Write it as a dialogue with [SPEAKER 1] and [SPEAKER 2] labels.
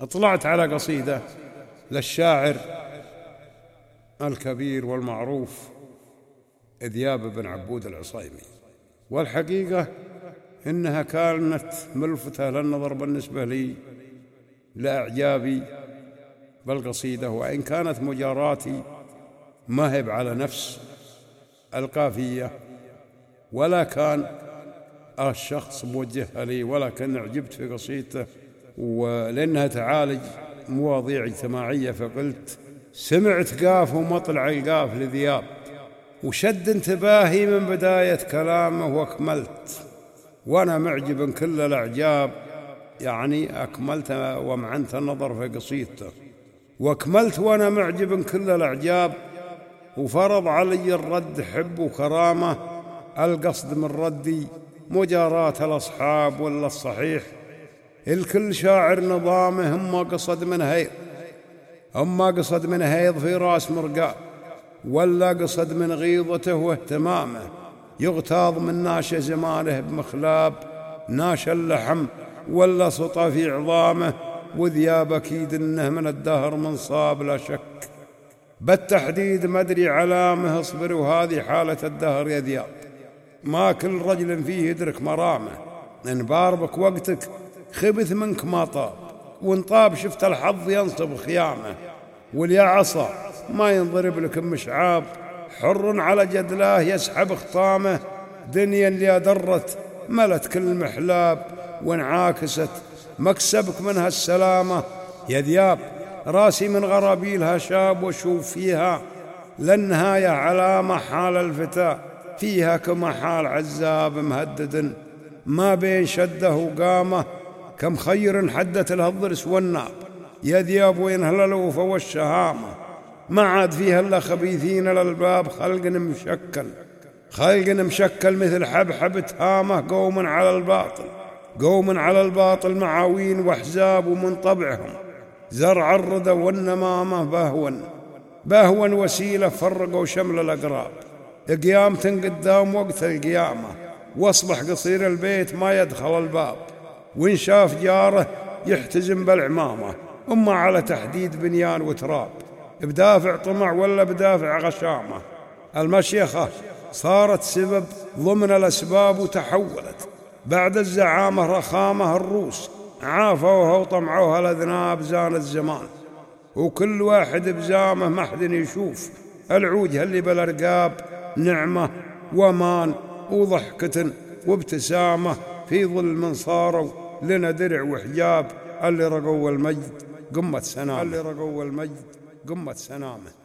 [SPEAKER 1] اطلعت على قصيدة للشاعر الكبير والمعروف ذياب بن عبود العصيمي. والحقيقة إنها كانت ملفتة للنظر بالنسبة لي لإعجابي بالقصيدة وإن كانت مجاراتي مهب على نفس القافية ولا كان الشخص موجهها لي ولكن أعجبت في قصيدته ولأنها تعالج مواضيع اجتماعية فقلت سمعت قاف ومطلع القاف لذياب وشد انتباهي من بداية كلامه وأكملت. وأنا معجب كل الأعجاب يعني أكملت ومعنت النظر في قصيدته. وأكملت وأنا معجب كل الأعجاب وفرض علي الرد حب وكرامة القصد من ردي مجاراة الأصحاب ولا الصحيح. الكل شاعر نظامه هم قصد من هيض هم قصد من هيض في راس مرقاه ولا قصد من غيظته واهتمامه. يغتاظ من ناش زمانه بمخلاب ناش اللحم ولا سطى في عظامه. وذياب أكيد إنه من الدهر منصاب لا شك. بالتحديد ما أدري علامه اصبر وهذه حالة الدهر يا ذياب. ما كل رجل فيه يدرك مرامه. إن باربك وقتك خبث منك ما طاب وإن طاب شفت الحظ ينصب خيامه. واليا عصا ما ينضرب لك مشعاب حر على جدلاه يسحب خطامه. دنيا اللي درت ملت كل محلاب وانعاكست مكسبك منها السلامة يا ذياب راسي من غرابيلها شاب وشوف فيها. للنهاية علامة حال الفتاة فيها كما حال عزاب مهدد. ما بين شده وقامه كم خير حدت له الضرس والناب يا ذياب وين هللوفة والشهامة ما عاد فيها إلا خبيثين الالباب خلق مشكل. خلق مشكل مثل حبحب تهامه قوم على الباطل. قوم على الباطل معاوين وأحزاب ومن طبعهم. زرع الردى والنمامه بهون. بهون وسيلة فرقوا شمل الأقراب. قيامة قدام وقت القيامة. واصبح قصير البيت ما يدخل الباب. وإن شاف جاره يحتزم بالعمامة أما على تحديد بنيان وتراب بدافع طمع ولا بدافع غشامة. المشيخة صارت سبب ضمن الأسباب وتحولت. بعد الزعامة رخامة الروس عافوها وطمعوها الأذناب زان الزمان. وكل واحد بزامه ما حد يشوف. العوج اللي بالأرقاب نعمة ومان وضحكة وابتسامة في ظل من صاروا لنا درع وحجاب اللي رقوا المجد قمة سنامه. اللي رقوا المجد قمة سنامه.